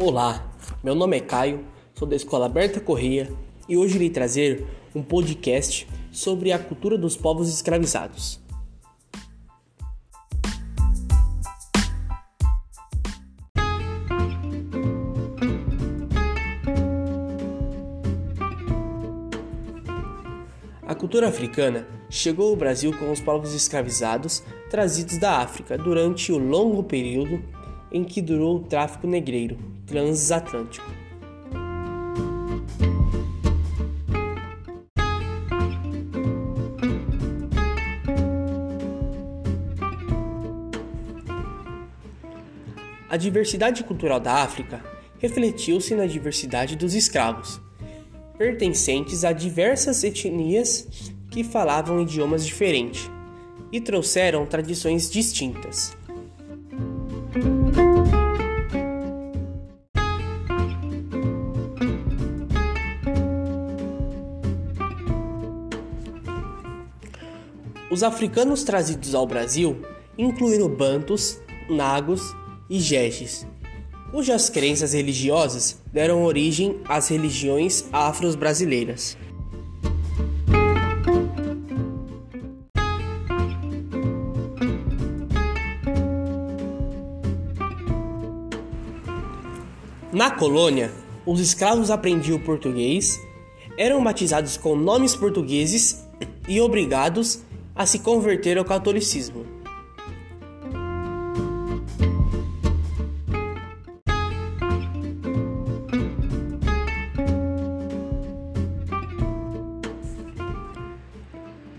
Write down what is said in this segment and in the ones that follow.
Olá, meu nome é Caio, sou da Escola Berta Correia e hoje irei trazer um podcast sobre a cultura dos povos escravizados. A cultura africana chegou ao Brasil com os povos escravizados trazidos da África durante o longo período em que durou o tráfico negreiro transatlântico. A diversidade cultural da África refletiu-se na diversidade dos escravos, pertencentes a diversas etnias que falavam idiomas diferentes e trouxeram tradições distintas. Os africanos trazidos ao Brasil incluíram bantos, nagos e jejes, cujas crenças religiosas deram origem às religiões afro-brasileiras. Na colônia, os escravos aprendiam português, eram batizados com nomes portugueses e obrigados a se converter ao catolicismo.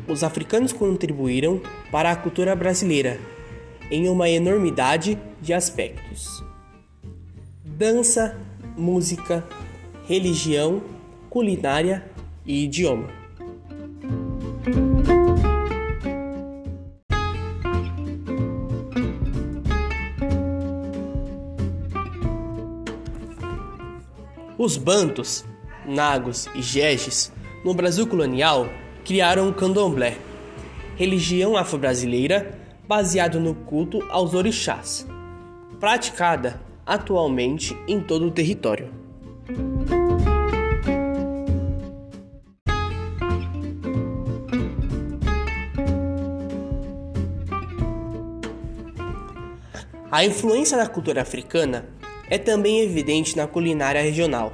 Os africanos contribuíram para a cultura brasileira em uma enormidade de aspectos dança, música, religião, culinária e idioma. Os bantos, nagos e jejes no Brasil colonial criaram o candomblé, religião afro-brasileira baseada no culto aos orixás, praticada atualmente em todo o território. A influência da cultura africana é também evidente na culinária regional,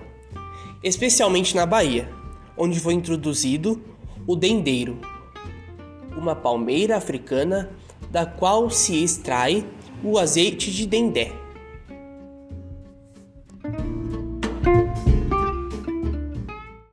especialmente na Bahia, onde foi introduzido o dendeiro, uma palmeira africana da qual se extrai o azeite de dendé.